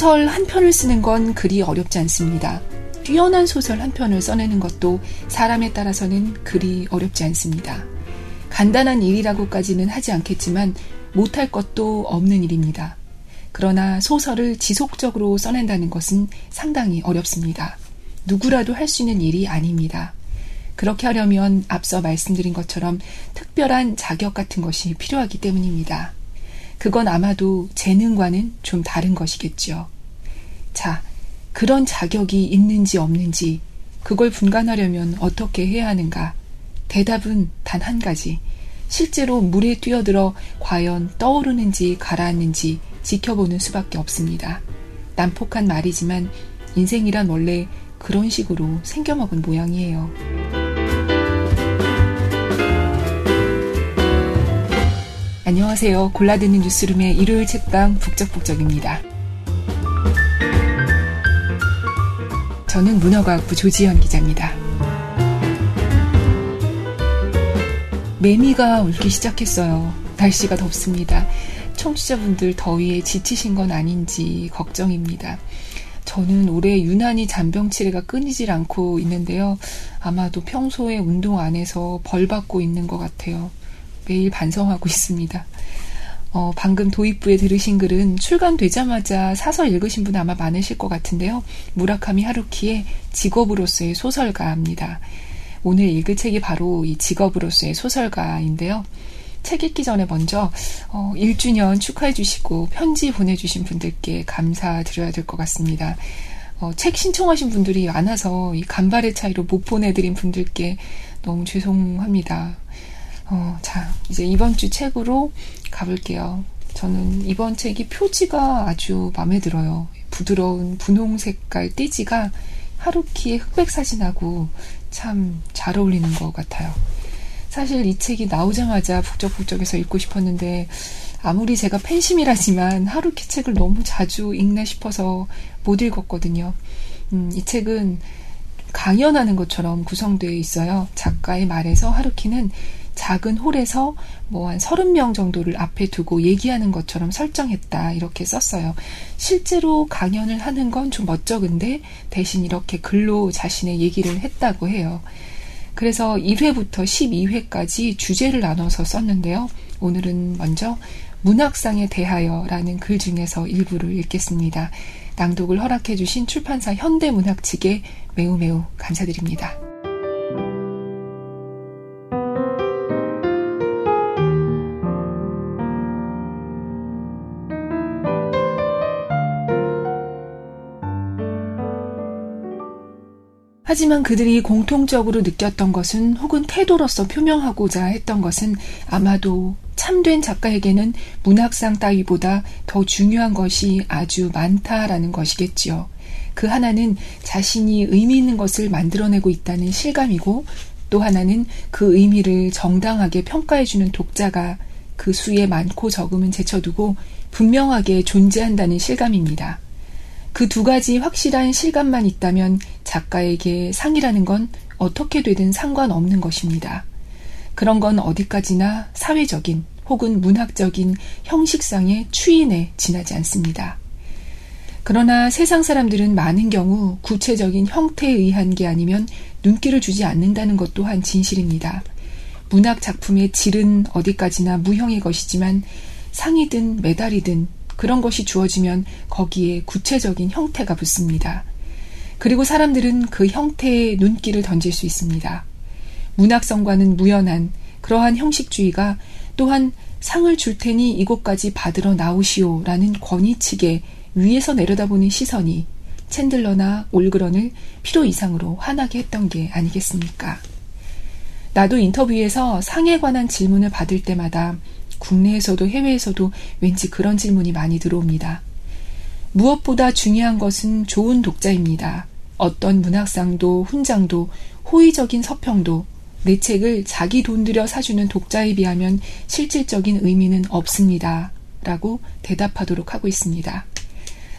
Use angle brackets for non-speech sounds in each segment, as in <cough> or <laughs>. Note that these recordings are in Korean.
소설 한 편을 쓰는 건 그리 어렵지 않습니다. 뛰어난 소설 한 편을 써내는 것도 사람에 따라서는 그리 어렵지 않습니다. 간단한 일이라고까지는 하지 않겠지만 못할 것도 없는 일입니다. 그러나 소설을 지속적으로 써낸다는 것은 상당히 어렵습니다. 누구라도 할 수 있는 일이 아닙니다. 그렇게 하려면 앞서 말씀드린 것처럼 특별한 자격 같은 것이 필요하기 때문입니다. 그건 아마도 재능과는 좀 다른 것이겠죠. 자, 그런 자격이 있는지 없는지 그걸 분간하려면 어떻게 해야 하는가? 대답은 단 한 가지. 실제로 물에 뛰어들어 과연 떠오르는지 가라앉는지 지켜보는 수밖에 없습니다. 난폭한 말이지만 인생이란 원래 그런 식으로 생겨먹은 모양이에요. 안녕하세요. 골라듣는 뉴스룸의 일요일 책방 북적북적입니다. 저는 문화과학부 조지현 기자입니다. 매미가 울기 시작했어요. 날씨가 덥습니다. 청취자분들 더위에 지치신 건 아닌지 걱정입니다. 저는 올해 유난히 잔병 치레가 끊이질 않고 있는데요. 아마도 평소에 운동 안 해서 벌 받고 있는 것 같아요. 매일 반성하고 있습니다. 어, 방금 도입부에 들으신 글은 출간되자마자 사서 읽으신 분 아마 많으실 것 같은데요. 무라카미 하루키의 직업으로서의 소설가입니다. 오늘 읽을 책이 바로 이 직업으로서의 소설가인데요. 책 읽기 전에 먼저 어, 1주년 축하해 주시고 편지 보내주신 분들께 감사드려야 될 것 같습니다. 어, 책 신청하신 분들이 많아서 이 간발의 차이로 못 보내드린 분들께 너무 죄송합니다. 어, 자, 이제 이번 주 책으로 가볼게요. 저는 이번 책이 표지가 아주 마음에 들어요. 부드러운 분홍 색깔 띠지가 하루키의 흑백 사진하고 참 잘 어울리는 것 같아요. 사실 이 책이 나오자마자 북적북적해서 읽고 싶었는데 아무리 제가 팬심이라지만 하루키 책을 너무 자주 읽나 싶어서 못 읽었거든요. 음, 이 책은 강연하는 것처럼 구성되어 있어요. 작가의 말에서 하루키는 작은 홀에서 뭐 한 30명 정도를 앞에 두고 얘기하는 것처럼 설정했다. 이렇게 썼어요. 실제로 강연을 하는 건 좀 멋쩍은데 대신 이렇게 글로 자신의 얘기를 했다고 해요. 그래서 1회부터 12회까지 주제를 나눠서 썼는데요. 오늘은 먼저 문학상에 대하여라는 글 중에서 일부를 읽겠습니다. 낭독을 허락해 주신 출판사 현대문학 측에 매우 매우 감사드립니다. 하지만 그들이 공통적으로 느꼈던 것은 혹은 태도로서 표명하고자 했던 것은 아마도 참된 작가에게는 문학상 따위보다 더 중요한 것이 아주 많다라는 것이겠지요. 그 하나는 자신이 의미 있는 것을 만들어내고 있다는 실감이고 또 하나는 그 의미를 정당하게 평가해주는 독자가 그 수에 많고 적음은 제쳐두고 분명하게 존재한다는 실감입니다. 그 두 가지 확실한 실감만 있다면 작가에게 상이라는 건 어떻게 되든 상관없는 것입니다. 그런 건 어디까지나 사회적인 혹은 문학적인 형식상의 추인에 지나지 않습니다. 그러나 세상 사람들은 많은 경우 구체적인 형태에 의한 게 아니면 눈길을 주지 않는다는 것 또한 진실입니다. 문학 작품의 질은 어디까지나 무형의 것이지만 상이든 메달이든 그런 것이 주어지면 거기에 구체적인 형태가 붙습니다. 그리고 사람들은 그 형태에 눈길을 던질 수 있습니다. 문학성과는 무연한 그러한 형식주의가 또한 상을 줄 테니 이곳까지 받으러 나오시오 라는 권위측에 위에서 내려다보는 시선이 챈들러나 올그런을 필요 이상으로 화나게 했던 게 아니겠습니까? 나도 인터뷰에서 상에 관한 질문을 받을 때마다 국내에서도 해외에서도 왠지 그런 질문이 많이 들어옵니다. 무엇보다 중요한 것은 좋은 독자입니다. 어떤 문학상도 훈장도 호의적인 서평도 내 책을 자기 돈 들여 사주는 독자에 비하면 실질적인 의미는 없습니다. 라고 대답하도록 하고 있습니다.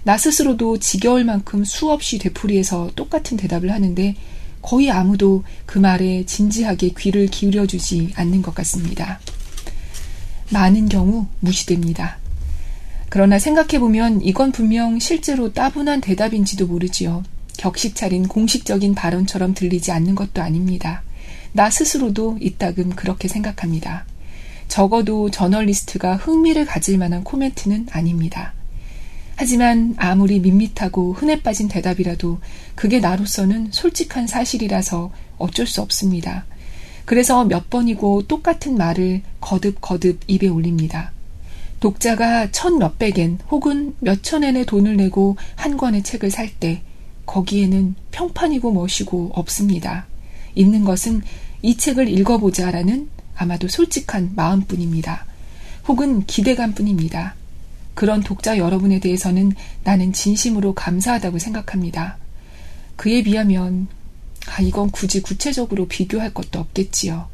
나 스스로도 지겨울 만큼 수없이 되풀이해서 똑같은 대답을 하는데 거의 아무도 그 말에 진지하게 귀를 기울여주지 않는 것 같습니다. 많은 경우 무시됩니다. 그러나 생각해보면 이건 분명 실제로 따분한 대답인지도 모르지요. 격식 차린 공식적인 발언처럼 들리지 않는 것도 아닙니다. 나 스스로도 이따금 그렇게 생각합니다. 적어도 저널리스트가 흥미를 가질 만한 코멘트는 아닙니다. 하지만 아무리 밋밋하고 흔해 빠진 대답이라도 그게 나로서는 솔직한 사실이라서 어쩔 수 없습니다. 그래서 몇 번이고 똑같은 말을 거듭거듭 입에 올립니다. 독자가 천 몇백엔 혹은 몇천엔의 돈을 내고 한 권의 책을 살 때 거기에는 평판이고 멋이고 없습니다. 있는 것은 이 책을 읽어보자 라는 아마도 솔직한 마음뿐입니다. 혹은 기대감뿐입니다. 그런 독자 여러분에 대해서는 나는 진심으로 감사하다고 생각합니다. 그에 비하면 아, 이건 굳이 구체적으로 비교할 것도 없겠지요.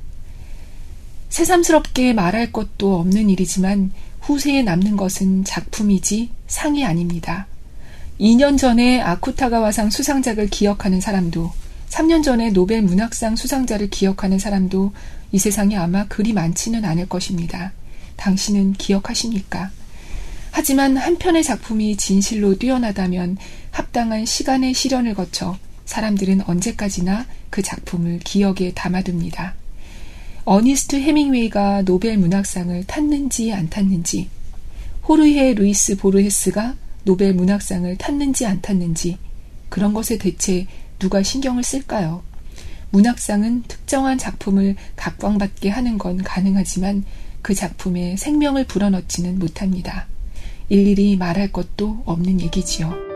새삼스럽게 말할 것도 없는 일이지만 후세에 남는 것은 작품이지 상이 아닙니다. 2년 전에 아쿠타가와상 수상작을 기억하는 사람도 3년 전에 노벨 문학상 수상자를 기억하는 사람도 이 세상에 아마 그리 많지는 않을 것입니다. 당신은 기억하십니까? 하지만 한 편의 작품이 진실로 뛰어나다면 합당한 시간의 시련을 거쳐 사람들은 언제까지나 그 작품을 기억에 담아둡니다. 어니스트 헤밍웨이가 노벨 문학상을 탔는지 안 탔는지, 호르헤 루이스 보르헤스가 노벨 문학상을 탔는지 안 탔는지, 그런 것에 대체 누가 신경을 쓸까요? 문학상은 특정한 작품을 각광받게 하는 건 가능하지만 그 작품에 생명을 불어넣지는 못합니다. 일일이 말할 것도 없는 얘기지요.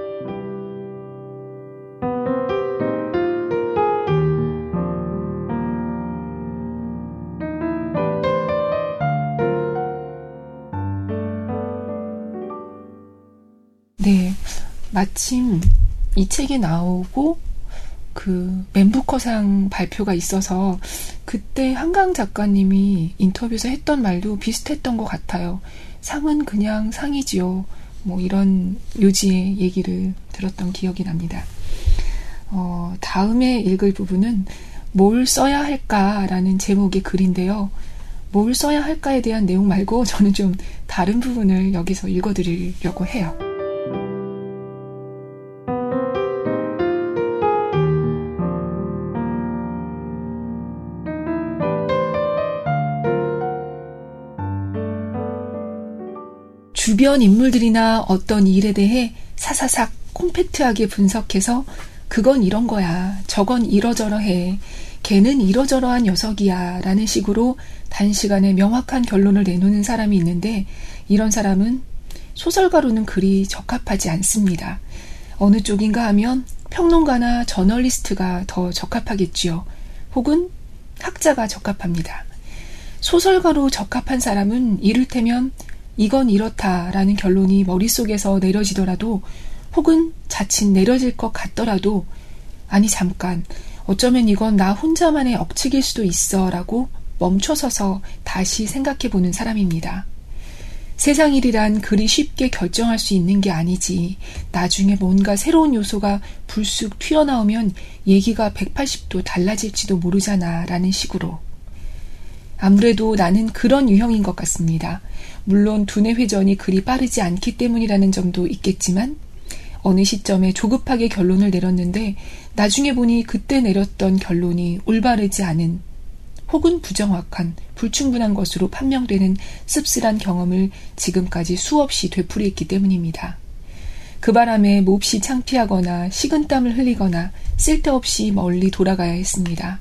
마침 이 책이 나오고 그 멘부커상 발표가 있어서 그때 한강 작가님이 인터뷰에서 했던 말도 비슷했던 것 같아요. 상은 그냥 상이지요. 뭐 이런 요지의 얘기를 들었던 기억이 납니다. 어, 다음에 읽을 부분은 뭘 써야 할까라는 제목의 글인데요. 뭘 써야 할까에 대한 내용 말고 저는 좀 다른 부분을 여기서 읽어드리려고 해요. 주변 인물들이나 어떤 일에 대해 사사삭 콤팩트하게 분석해서 그건 이런 거야. 저건 이러저러해. 걔는 이러저러한 녀석이야. 라는 식으로 단시간에 명확한 결론을 내놓는 사람이 있는데 이런 사람은 소설가로는 그리 적합하지 않습니다. 어느 쪽인가 하면 평론가나 저널리스트가 더 적합하겠지요. 혹은 학자가 적합합니다. 소설가로 적합한 사람은 이를테면 이건 이렇다라는 결론이 머릿속에서 내려지더라도 혹은 자칫 내려질 것 같더라도 아니 잠깐 어쩌면 이건 나 혼자만의 억측일 수도 있어 라고 멈춰서서 다시 생각해 보는 사람입니다. 세상 일이란 그리 쉽게 결정할 수 있는 게 아니지. 나중에 뭔가 새로운 요소가 불쑥 튀어나오면 얘기가 180도 달라질지도 모르잖아. 라는 식으로. 아무래도 나는 그런 유형인 것 같습니다. 물론 두뇌 회전이 그리 빠르지 않기 때문이라는 점도 있겠지만 어느 시점에 조급하게 결론을 내렸는데 나중에 보니 그때 내렸던 결론이 올바르지 않은 혹은 부정확한 불충분한 것으로 판명되는 씁쓸한 경험을 지금까지 수없이 되풀이했기 때문입니다. 그 바람에 몹시 창피하거나 식은땀을 흘리거나 쓸데없이 멀리 돌아가야 했습니다.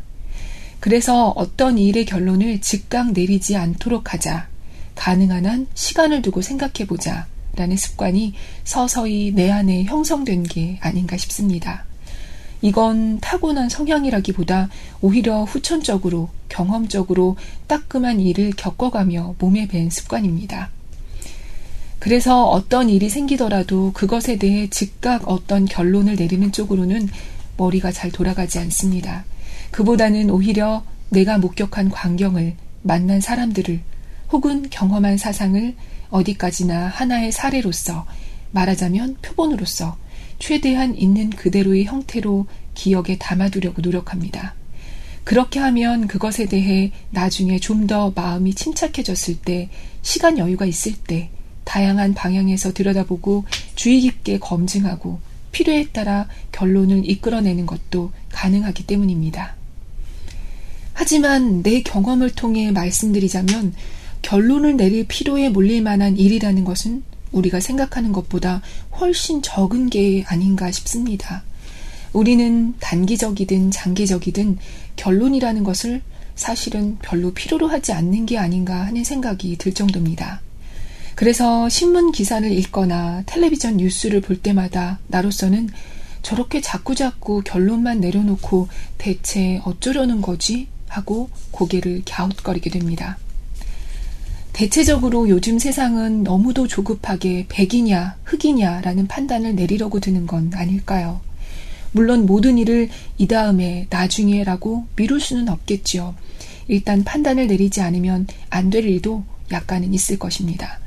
그래서 어떤 일의 결론을 즉각 내리지 않도록 하자. 가능한 한 시간을 두고 생각해 보자. 라는 습관이 서서히 내 안에 형성된 게 아닌가 싶습니다. 이건 타고난 성향이라기보다 오히려 후천적으로 경험적으로 따끔한 일을 겪어가며 몸에 밴 습관입니다. 그래서 어떤 일이 생기더라도 그것에 대해 즉각 어떤 결론을 내리는 쪽으로는 머리가 잘 돌아가지 않습니다. 그보다는 오히려 내가 목격한 광경을, 만난 사람들을, 혹은 경험한 사상을 어디까지나 하나의 사례로서, 말하자면 표본으로서, 최대한 있는 그대로의 형태로 기억에 담아두려고 노력합니다. 그렇게 하면 그것에 대해 나중에 좀 더 마음이 침착해졌을 때, 시간 여유가 있을 때, 다양한 방향에서 들여다보고 주의 깊게 검증하고 필요에 따라 결론을 이끌어내는 것도 가능하기 때문입니다. 하지만 내 경험을 통해 말씀드리자면 결론을 내릴 필요에 몰릴 만한 일이라는 것은 우리가 생각하는 것보다 훨씬 적은 게 아닌가 싶습니다. 우리는 단기적이든 장기적이든 결론이라는 것을 사실은 별로 필요로 하지 않는 게 아닌가 하는 생각이 들 정도입니다. 그래서 신문 기사를 읽거나 텔레비전 뉴스를 볼 때마다 나로서는 저렇게 자꾸자꾸 결론만 내려놓고 대체 어쩌려는 거지? 하고 고개를 갸웃거리게 됩니다. 대체적으로 요즘 세상은 너무도 조급하게 백이냐 흑이냐라는 판단을 내리려고 드는 건 아닐까요? 물론 모든 일을 이 다음에 나중에라고 미룰 수는 없겠지요. 일단 판단을 내리지 않으면 안 될 일도 약간은 있을 것입니다.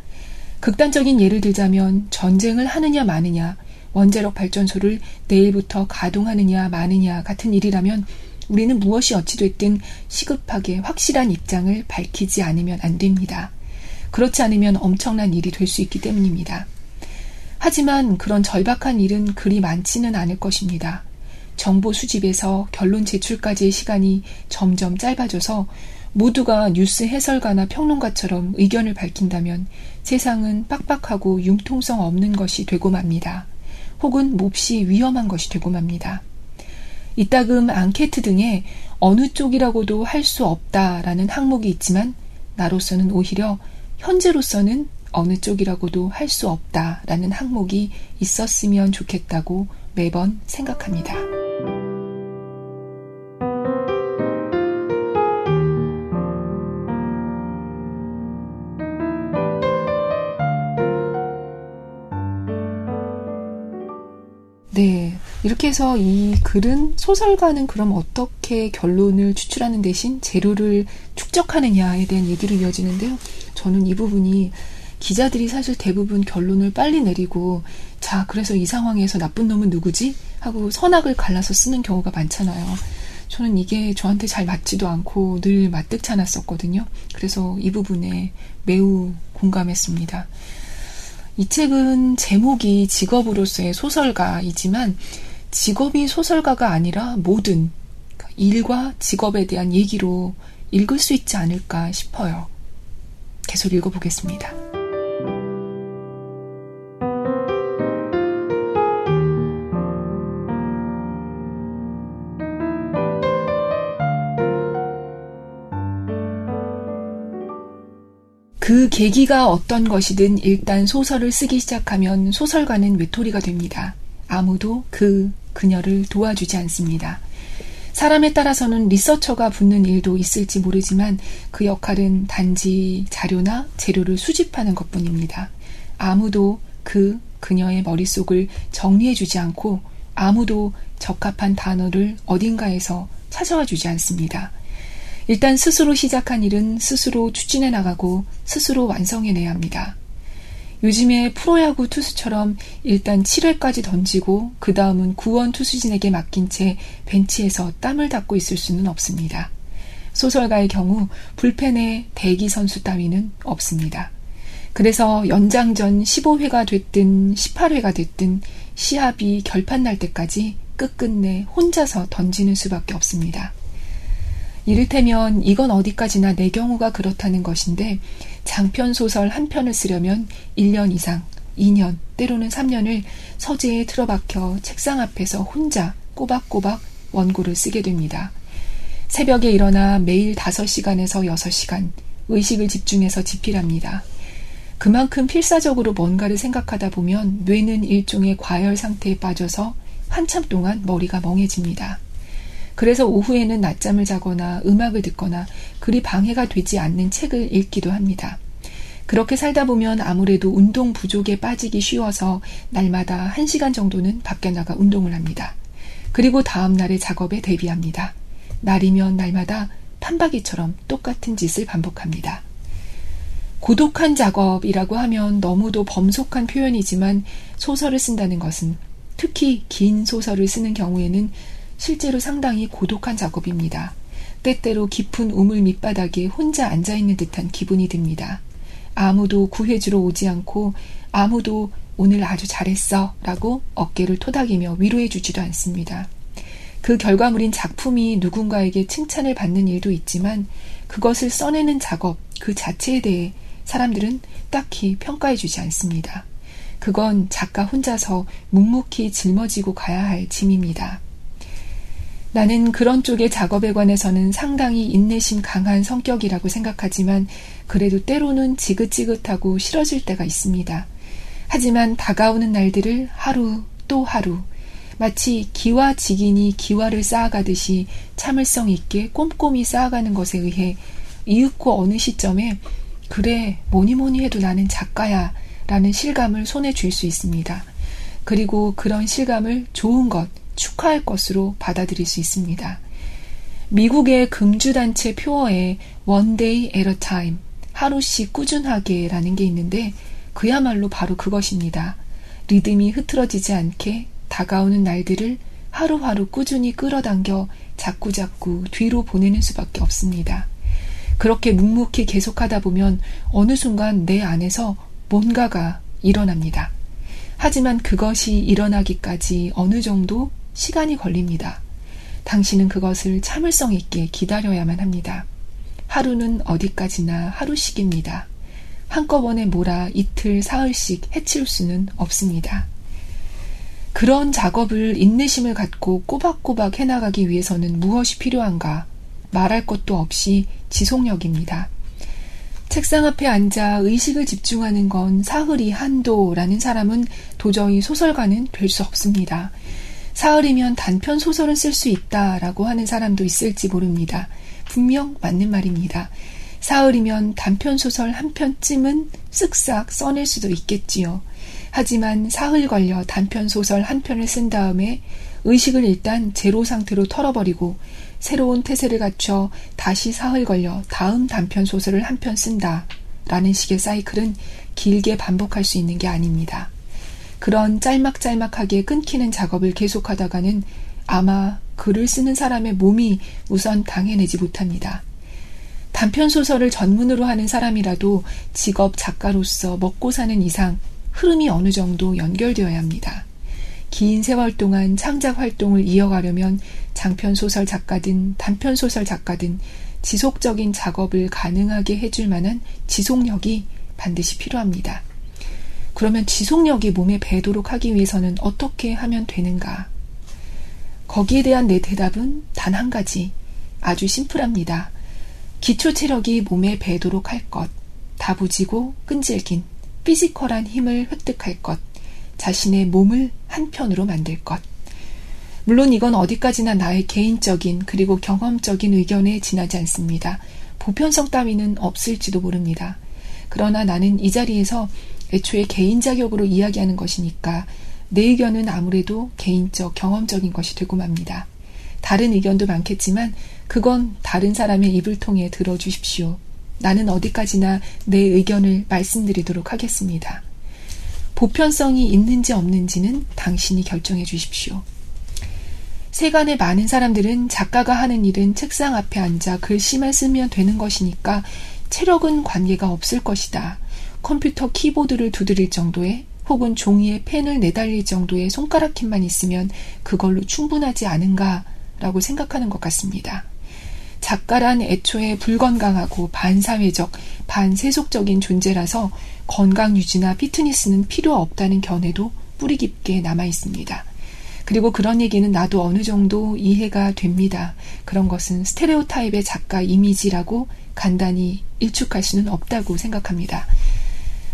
극단적인 예를 들자면 전쟁을 하느냐 마느냐, 원자력 발전소를 내일부터 가동하느냐 마느냐 같은 일이라면 우리는 무엇이 어찌됐든 시급하게 확실한 입장을 밝히지 않으면 안 됩니다. 그렇지 않으면 엄청난 일이 될 수 있기 때문입니다. 하지만 그런 절박한 일은 그리 많지는 않을 것입니다. 정보 수집에서 결론 제출까지의 시간이 점점 짧아져서 모두가 뉴스 해설가나 평론가처럼 의견을 밝힌다면 세상은 빡빡하고 융통성 없는 것이 되고 맙니다. 혹은 몹시 위험한 것이 되고 맙니다. 이따금 앙케트 등에 어느 쪽이라고도 할 수 없다라는 항목이 있지만 나로서는 오히려 현재로서는 어느 쪽이라고도 할 수 없다라는 항목이 있었으면 좋겠다고 매번 생각합니다. 이렇게 해서 이 글은 소설가는 그럼 어떻게 결론을 추출하는 대신 재료를 축적하느냐에 대한 얘기로 이어지는데요. 저는 이 부분이 기자들이 사실 대부분 결론을 빨리 내리고 자, 그래서 이 상황에서 나쁜 놈은 누구지? 하고 선악을 갈라서 쓰는 경우가 많잖아요. 저는 이게 저한테 잘 맞지도 않고 늘 마뜩찮았었거든요. 그래서 이 부분에 매우 공감했습니다. 이 책은 제목이 직업으로서의 소설가이지만 직업이 소설가가 아니라 모든 일과 직업에 대한 얘기로 읽을 수 있지 않을까 싶어요. 계속 읽어보겠습니다. 그 계기가 어떤 것이든 일단 소설을 쓰기 시작하면 소설가는 외톨이가 됩니다. 아무도 그, 그녀를 도와주지 않습니다. 사람에 따라서는 리서처가 붙는 일도 있을지 모르지만 그 역할은 단지 자료나 재료를 수집하는 것 뿐입니다. 아무도 그, 그녀의 머릿속을 정리해주지 않고 아무도 적합한 단어를 어딘가에서 찾아와 주지 않습니다. 일단 스스로 시작한 일은 스스로 추진해 나가고 스스로 완성해내야 합니다. 요즘에 프로야구 투수처럼 일단 7회까지 던지고 그 다음은 구원 투수진에게 맡긴 채 벤치에서 땀을 닦고 있을 수는 없습니다. 소설가의 경우 불펜에 대기 선수 따위는 없습니다. 그래서 연장전 15회가 됐든 18회가 됐든 시합이 결판 날 때까지 끝끝내 혼자서 던지는 수밖에 없습니다. 이를테면 이건 어디까지나 내 경우가 그렇다는 것인데 장편 소설 한 편을 쓰려면 1년 이상, 2년, 때로는 3년을 서재에 틀어박혀 책상 앞에서 혼자 꼬박꼬박 원고를 쓰게 됩니다. 새벽에 일어나 매일 5시간에서 6시간 의식을 집중해서 집필합니다. 그만큼 필사적으로 뭔가를 생각하다 보면 뇌는 일종의 과열 상태에 빠져서 한참 동안 머리가 멍해집니다. 그래서 오후에는 낮잠을 자거나 음악을 듣거나 그리 방해가 되지 않는 책을 읽기도 합니다. 그렇게 살다 보면 아무래도 운동 부족에 빠지기 쉬워서 날마다 1시간 정도는 밖에 나가 운동을 합니다. 그리고 다음 날의 작업에 대비합니다. 날이면 날마다 판박이처럼 똑같은 짓을 반복합니다. 고독한 작업이라고 하면 너무도 범속한 표현이지만 소설을 쓴다는 것은 특히 긴 소설을 쓰는 경우에는 실제로 상당히 고독한 작업입니다. 때때로 깊은 우물 밑바닥에 혼자 앉아있는 듯한 기분이 듭니다. 아무도 구해주러 오지 않고 아무도 오늘 아주 잘했어 라고 어깨를 토닥이며 위로해주지도 않습니다. 그 결과물인 작품이 누군가에게 칭찬을 받는 일도 있지만 그것을 써내는 작업 그 자체에 대해 사람들은 딱히 평가해주지 않습니다. 그건 작가 혼자서 묵묵히 짊어지고 가야 할 짐입니다. 나는 그런 쪽의 작업에 관해서는 상당히 인내심 강한 성격이라고 생각하지만 그래도 때로는 지긋지긋하고 싫어질 때가 있습니다. 하지만 다가오는 날들을 하루 또 하루 마치 기와 직인이 기와를 쌓아가듯이 참을성 있게 꼼꼼히 쌓아가는 것에 의해 이윽고 어느 시점에 그래 뭐니 뭐니 해도 나는 작가야 라는 실감을 손에 쥘 수 있습니다. 그리고 그런 실감을 좋은 것, 축하할 것으로 받아들일 수 있습니다. 미국의 금주단체 표어에 One Day at a Time, 하루씩 꾸준하게 라는 게 있는데 그야말로 바로 그것입니다. 리듬이 흐트러지지 않게 다가오는 날들을 하루하루 꾸준히 끌어당겨 자꾸자꾸 뒤로 보내는 수밖에 없습니다. 그렇게 묵묵히 계속하다 보면 어느 순간 내 안에서 뭔가가 일어납니다. 하지만 그것이 일어나기까지 어느 정도 시간이 걸립니다. 당신은 그것을 참을성 있게 기다려야만 합니다. 하루는 어디까지나 하루씩입니다. 한꺼번에 몰아 이틀, 사흘씩 해치울 수는 없습니다. 그런 작업을 인내심을 갖고 꼬박꼬박 해나가기 위해서는 무엇이 필요한가? 말할 것도 없이 지속력입니다. 책상 앞에 앉아 의식을 집중하는 건 사흘이 한도라는 사람은 도저히 소설가는 될 수 없습니다. 사흘이면 단편 소설은 쓸 수 있다라고 하는 사람도 있을지 모릅니다. 분명 맞는 말입니다. 사흘이면 단편 소설 한 편쯤은 쓱싹 써낼 수도 있겠지요. 하지만 사흘 걸려 단편 소설 한 편을 쓴 다음에 의식을 일단 제로 상태로 털어버리고 새로운 태세를 갖춰 다시 사흘 걸려 다음 단편 소설을 한 편 쓴다. 라는 식의 사이클은 길게 반복할 수 있는 게 아닙니다. 그런 짤막짤막하게 끊기는 작업을 계속하다가는 아마 글을 쓰는 사람의 몸이 우선 당해내지 못합니다. 단편 소설을 전문으로 하는 사람이라도 직업 작가로서 먹고 사는 이상 흐름이 어느 정도 연결되어야 합니다. 긴 세월 동안 창작 활동을 이어가려면 장편 소설 작가든 단편 소설 작가든 지속적인 작업을 가능하게 해줄 만한 지속력이 반드시 필요합니다. 그러면 지속력이 몸에 배도록 하기 위해서는 어떻게 하면 되는가? 거기에 대한 내 대답은 단 한 가지. 아주 심플합니다. 기초 체력이 몸에 배도록 할 것. 다부지고 끈질긴 피지컬한 힘을 획득할 것. 자신의 몸을 한편으로 만들 것. 물론 이건 어디까지나 나의 개인적인 그리고 경험적인 의견에 지나지 않습니다. 보편성 따위는 없을지도 모릅니다. 그러나 나는 이 자리에서 애초에 개인 자격으로 이야기하는 것이니까 내 의견은 아무래도 개인적 경험적인 것이 되고 맙니다. 다른 의견도 많겠지만 그건 다른 사람의 입을 통해 들어주십시오. 나는 어디까지나 내 의견을 말씀드리도록 하겠습니다. 보편성이 있는지 없는지는 당신이 결정해 주십시오. 세간의 많은 사람들은 작가가 하는 일은 책상 앞에 앉아 글씨만 쓰면 되는 것이니까 체력은 관계가 없을 것이다. 컴퓨터 키보드를 두드릴 정도의 혹은 종이에 펜을 내달릴 정도의 손가락 힘만 있으면 그걸로 충분하지 않은가 라고 생각하는 것 같습니다. 작가란 애초에 불건강하고 반사회적, 반세속적인 존재라서 건강 유지나 피트니스는 필요 없다는 견해도 뿌리 깊게 남아 있습니다. 그리고 그런 얘기는 나도 어느 정도 이해가 됩니다. 그런 것은 스테레오 타입의 작가 이미지라고 간단히 일축할 수는 없다고 생각합니다.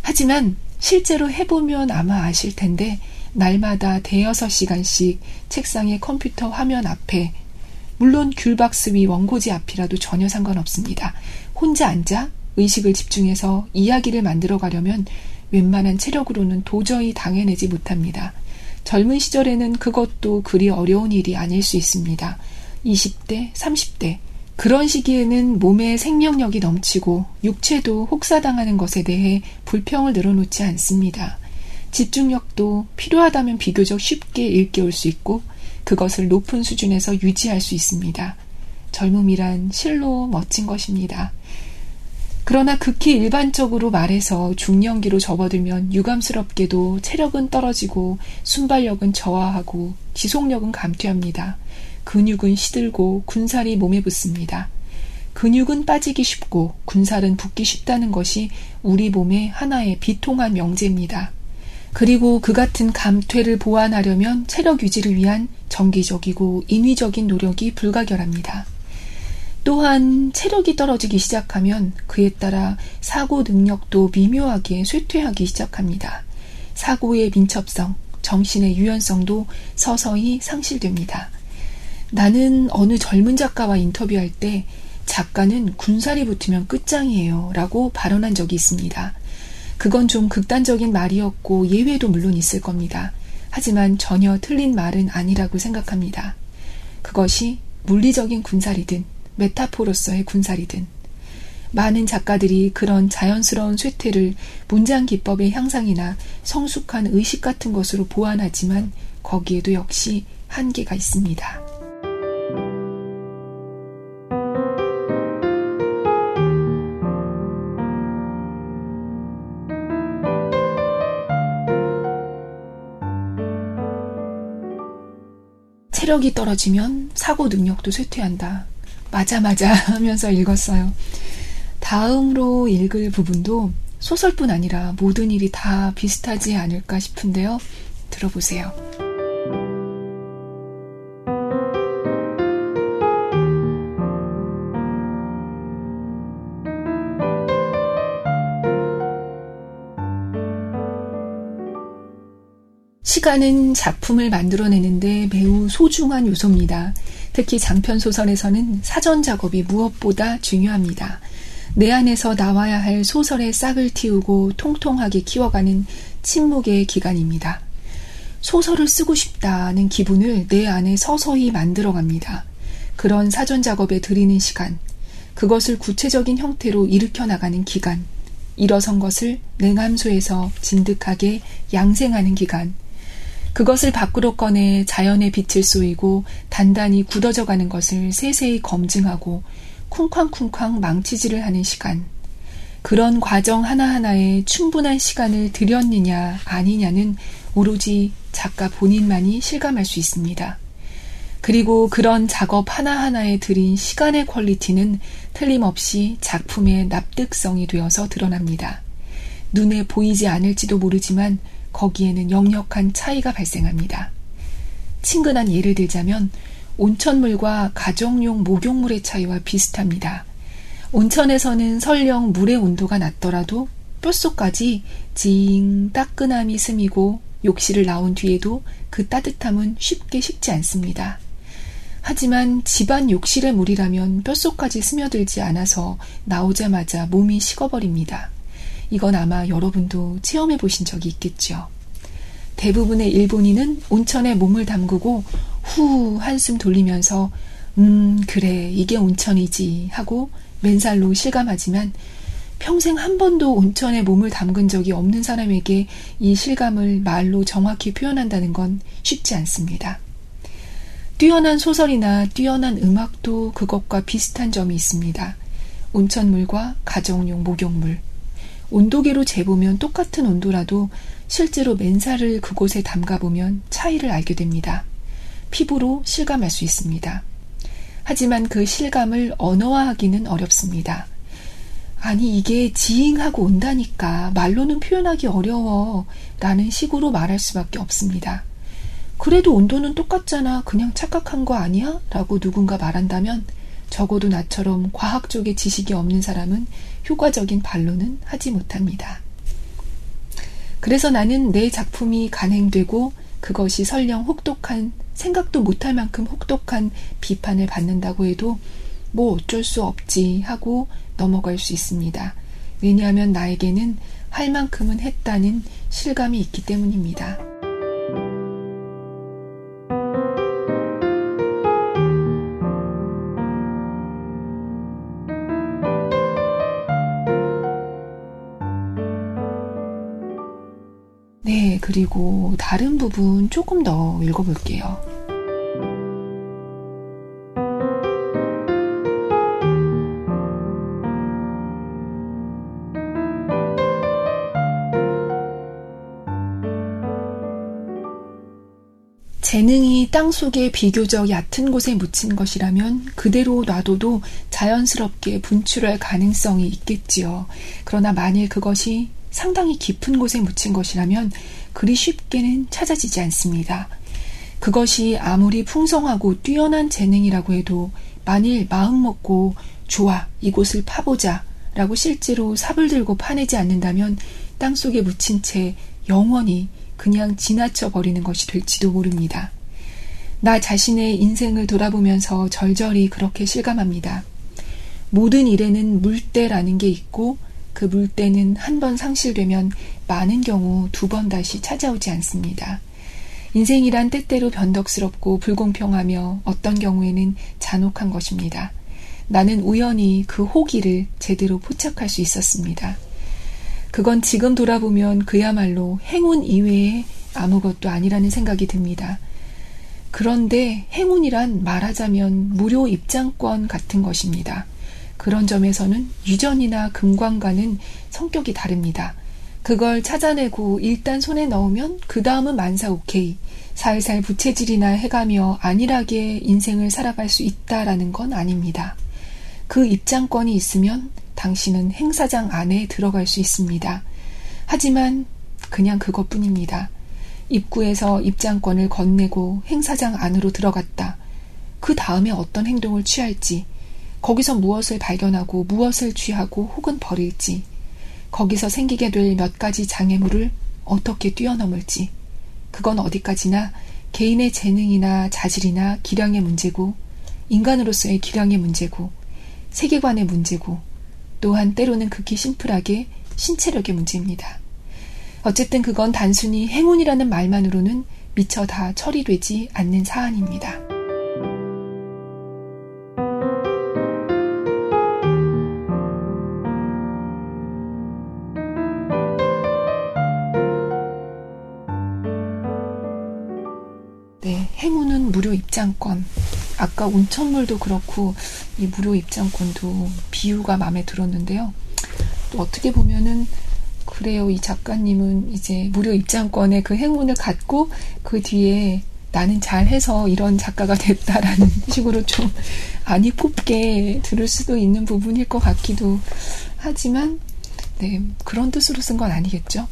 하지만 실제로 해보면 아마 아실 텐데 날마다 대여섯 시간씩 책상의 컴퓨터 화면 앞에 물론 귤박스 위 원고지 앞이라도 전혀 상관없습니다. 혼자 앉아 의식을 집중해서 이야기를 만들어 가려면 웬만한 체력으로는 도저히 당해내지 못합니다. 젊은 시절에는 그것도 그리 어려운 일이 아닐 수 있습니다. 20대, 30대, 그런 시기에는 몸에 생명력이 넘치고 육체도 혹사당하는 것에 대해 불평을 늘어놓지 않습니다. 집중력도 필요하다면 비교적 쉽게 일깨울 수 있고 그것을 높은 수준에서 유지할 수 있습니다. 젊음이란 실로 멋진 것입니다. 그러나 극히 일반적으로 말해서 중년기로 접어들면 유감스럽게도 체력은 떨어지고 순발력은 저하하고 지속력은 감퇴합니다. 근육은 시들고 군살이 몸에 붙습니다. 근육은 빠지기 쉽고 군살은 붙기 쉽다는 것이 우리 몸의 하나의 비통한 명제입니다. 그리고 그 같은 감퇴를 보완하려면 체력 유지를 위한 정기적이고 인위적인 노력이 불가결합니다. 또한 체력이 떨어지기 시작하면 그에 따라 사고 능력도 미묘하게 쇠퇴하기 시작합니다. 사고의 민첩성, 정신의 유연성도 서서히 상실됩니다. 나는 어느 젊은 작가와 인터뷰할 때 작가는 군살이 붙으면 끝장이에요 라고 발언한 적이 있습니다. 그건 좀 극단적인 말이었고 예외도 물론 있을 겁니다. 하지만 전혀 틀린 말은 아니라고 생각합니다. 그것이 물리적인 군살이든 메타포로서의 군살이든 많은 작가들이 그런 자연스러운 쇠퇴를 문장 기법의 향상이나 성숙한 의식 같은 것으로 보완하지만 거기에도 역시 한계가 있습니다. 체력이 떨어지면 사고 능력도 쇠퇴한다. 맞아, 맞아 <laughs> 하면서 읽었어요. 다음으로 읽을 부분도 소설뿐 아니라 모든 일이 다 비슷하지 않을까 싶은데요. 들어보세요. 시간은 작품을 만들어내는데 매우 소중한 요소입니다. 특히 장편 소설에서는 사전 작업이 무엇보다 중요합니다. 내 안에서 나와야 할 소설의 싹을 틔우고 통통하게 키워가는 침묵의 기간입니다. 소설을 쓰고 싶다는 기분을 내 안에 서서히 만들어갑니다. 그런 사전 작업에 들이는 시간, 그것을 구체적인 형태로 일으켜 나가는 기간, 일어선 것을 냉암소에서 진득하게 양생하는 기간, 그것을 밖으로 꺼내 자연의 빛을 쏘이고 단단히 굳어져 가는 것을 세세히 검증하고 쿵쾅쿵쾅 망치질을 하는 시간. 그런 과정 하나하나에 충분한 시간을 들였느냐 아니냐는 오로지 작가 본인만이 실감할 수 있습니다. 그리고 그런 작업 하나하나에 들인 시간의 퀄리티는 틀림없이 작품의 납득성이 되어서 드러납니다. 눈에 보이지 않을지도 모르지만 거기에는 역력한 차이가 발생합니다. 친근한 예를 들자면 온천물과 가정용 목욕물의 차이와 비슷합니다. 온천에서는 설령 물의 온도가 낮더라도 뼛속까지 징 따끈함이 스미고 욕실을 나온 뒤에도 그 따뜻함은 쉽게 식지 않습니다. 하지만 집안 욕실의 물이라면 뼛속까지 스며들지 않아서 나오자마자 몸이 식어버립니다. 이건 아마 여러분도 체험해 보신 적이 있겠죠. 대부분의 일본인은 온천에 몸을 담그고 후 한숨 돌리면서 음, 그래, 이게 온천이지 하고 맨살로 실감하지만 평생 한 번도 온천에 몸을 담근 적이 없는 사람에게 이 실감을 말로 정확히 표현한다는 건 쉽지 않습니다. 뛰어난 소설이나 뛰어난 음악도 그것과 비슷한 점이 있습니다. 온천물과 가정용 목욕물, 온도계로 재보면 똑같은 온도라도 실제로 맨살을 그곳에 담가보면 차이를 알게 됩니다. 피부로 실감할 수 있습니다. 하지만 그 실감을 언어화하기는 어렵습니다. 아니, 이게 지잉하고 온다니까 말로는 표현하기 어려워 라는 식으로 말할 수밖에 없습니다. 그래도 온도는 똑같잖아. 그냥 착각한 거 아니야? 라고 누군가 말한다면 적어도 나처럼 과학 쪽의 지식이 없는 사람은 효과적인 반론은 하지 못합니다. 그래서 나는 내 작품이 간행되고 그것이 설령 혹독한 생각도 못할 만큼 혹독한 비판을 받는다고 해도 뭐 어쩔 수 없지 하고 넘어갈 수 있습니다. 왜냐하면 나에게는 할 만큼은 했다는 실감이 있기 때문입니다. 그리고 다른 부분 조금 더 읽어볼게요. 재능이 땅 속에 비교적 얕은 곳에 묻힌 것이라면 그대로 놔둬도 자연스럽게 분출할 가능성이 있겠지요. 그러나 만일 그것이 상당히 깊은 곳에 묻힌 것이라면 그리 쉽게는 찾아지지 않습니다. 그것이 아무리 풍성하고 뛰어난 재능이라고 해도 만일 마음 먹고 좋아, 이곳을 파보자 라고 실제로 삽을 들고 파내지 않는다면 땅 속에 묻힌 채 영원히 그냥 지나쳐 버리는 것이 될지도 모릅니다. 나 자신의 인생을 돌아보면서 절절히 그렇게 실감합니다. 모든 일에는 물때라는 게 있고 그 물때는 한 번 상실되면 많은 경우 두 번 다시 찾아오지 않습니다. 인생이란 때때로 변덕스럽고 불공평하며 어떤 경우에는 잔혹한 것입니다. 나는 우연히 그 호기를 제대로 포착할 수 있었습니다. 그건 지금 돌아보면 그야말로 행운 이외에 아무것도 아니라는 생각이 듭니다. 그런데 행운이란 말하자면 무료 입장권 같은 것입니다. 그런 점에서는 유전이나 금광과는 성격이 다릅니다. 그걸 찾아내고 일단 손에 넣으면 그 다음은 만사 오케이. 살살 부채질이나 해가며 안일하게 인생을 살아갈 수 있다라는 건 아닙니다. 그 입장권이 있으면 당신은 행사장 안에 들어갈 수 있습니다. 하지만 그냥 그것뿐입니다. 입구에서 입장권을 건네고 행사장 안으로 들어갔다. 그 다음에 어떤 행동을 취할지, 거기서 무엇을 발견하고 무엇을 취하고 혹은 버릴지, 거기서 생기게 될 몇 가지 장애물을 어떻게 뛰어넘을지, 그건 어디까지나 개인의 재능이나 자질이나 기량의 문제고, 인간으로서의 기량의 문제고, 세계관의 문제고 또한 때로는 극히 심플하게 신체력의 문제입니다. 어쨌든 그건 단순히 행운이라는 말만으로는 미처 다 처리되지 않는 사안입니다. 입장권, 아까 온천물도 그렇고 이 무료 입장권도 비유가 마음에 들었는데요. 또 어떻게 보면은 그래요. 이 작가님은 이제 무료 입장권의 그 행운을 갖고 그 뒤에 나는 잘해서 이런 작가가 됐다라는 <laughs> 식으로 좀 안이 꼽게 들을 수도 있는 부분일 것 같기도 하지만 네 그런 뜻으로 쓴 건 아니겠죠.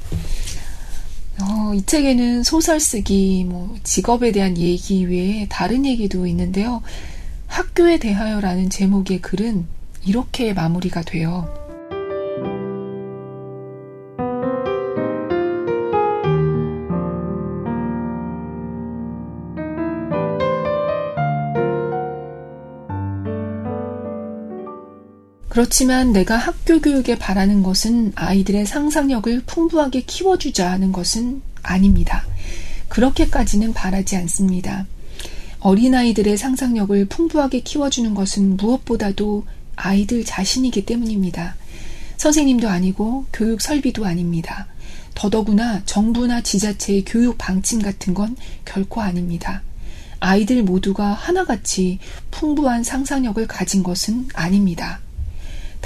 어, 이 책에는 소설 쓰기, 뭐, 직업에 대한 얘기 외에 다른 얘기도 있는데요. 학교에 대하여라는 제목의 글은 이렇게 마무리가 돼요. 그렇지만 내가 학교 교육에 바라는 것은 아이들의 상상력을 풍부하게 키워주자 하는 것은 아닙니다. 그렇게까지는 바라지 않습니다. 어린아이들의 상상력을 풍부하게 키워주는 것은 무엇보다도 아이들 자신이기 때문입니다. 선생님도 아니고 교육 설비도 아닙니다. 더더구나 정부나 지자체의 교육 방침 같은 건 결코 아닙니다. 아이들 모두가 하나같이 풍부한 상상력을 가진 것은 아닙니다.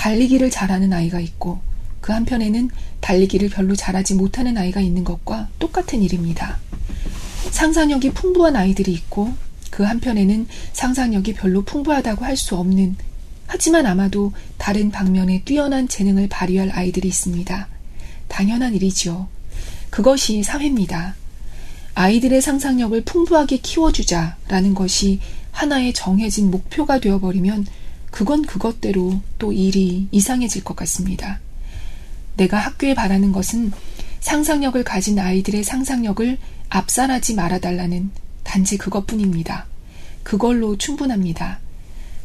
달리기를 잘하는 아이가 있고 그 한편에는 달리기를 별로 잘하지 못하는 아이가 있는 것과 똑같은 일입니다. 상상력이 풍부한 아이들이 있고 그 한편에는 상상력이 별로 풍부하다고 할 수 없는 하지만 아마도 다른 방면에 뛰어난 재능을 발휘할 아이들이 있습니다. 당연한 일이지요. 그것이 사회입니다. 아이들의 상상력을 풍부하게 키워주자라는 것이 하나의 정해진 목표가 되어버리면 그건 그것대로 또 일이 이상해질 것 같습니다. 내가 학교에 바라는 것은 상상력을 가진 아이들의 상상력을 압살하지 말아달라는 단지 그것뿐입니다. 그걸로 충분합니다.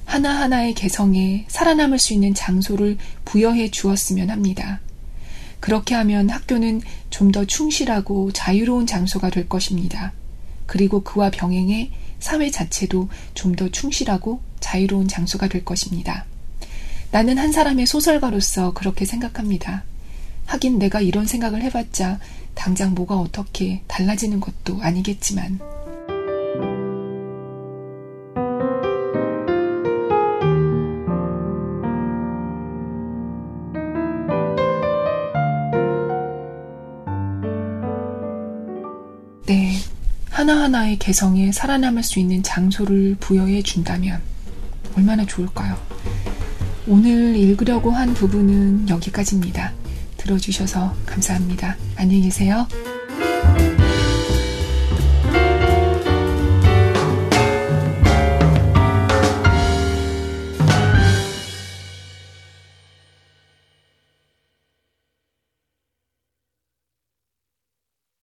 하나하나의 개성에 살아남을 수 있는 장소를 부여해 주었으면 합니다. 그렇게 하면 학교는 좀 더 충실하고 자유로운 장소가 될 것입니다. 그리고 그와 병행해 사회 자체도 좀 더 충실하고 자유로운 장소가 될 것입니다. 나는 한 사람의 소설가로서 그렇게 생각합니다. 하긴 내가 이런 생각을 해봤자 당장 뭐가 어떻게 달라지는 것도 아니겠지만. 나의 개성에 살아남을 수 있는 장소를 부여해 준다면 얼마나 좋을까요? 오늘 읽으려고 한 부분은 여기까지입니다. 들어주셔서 감사합니다. 안녕히 계세요.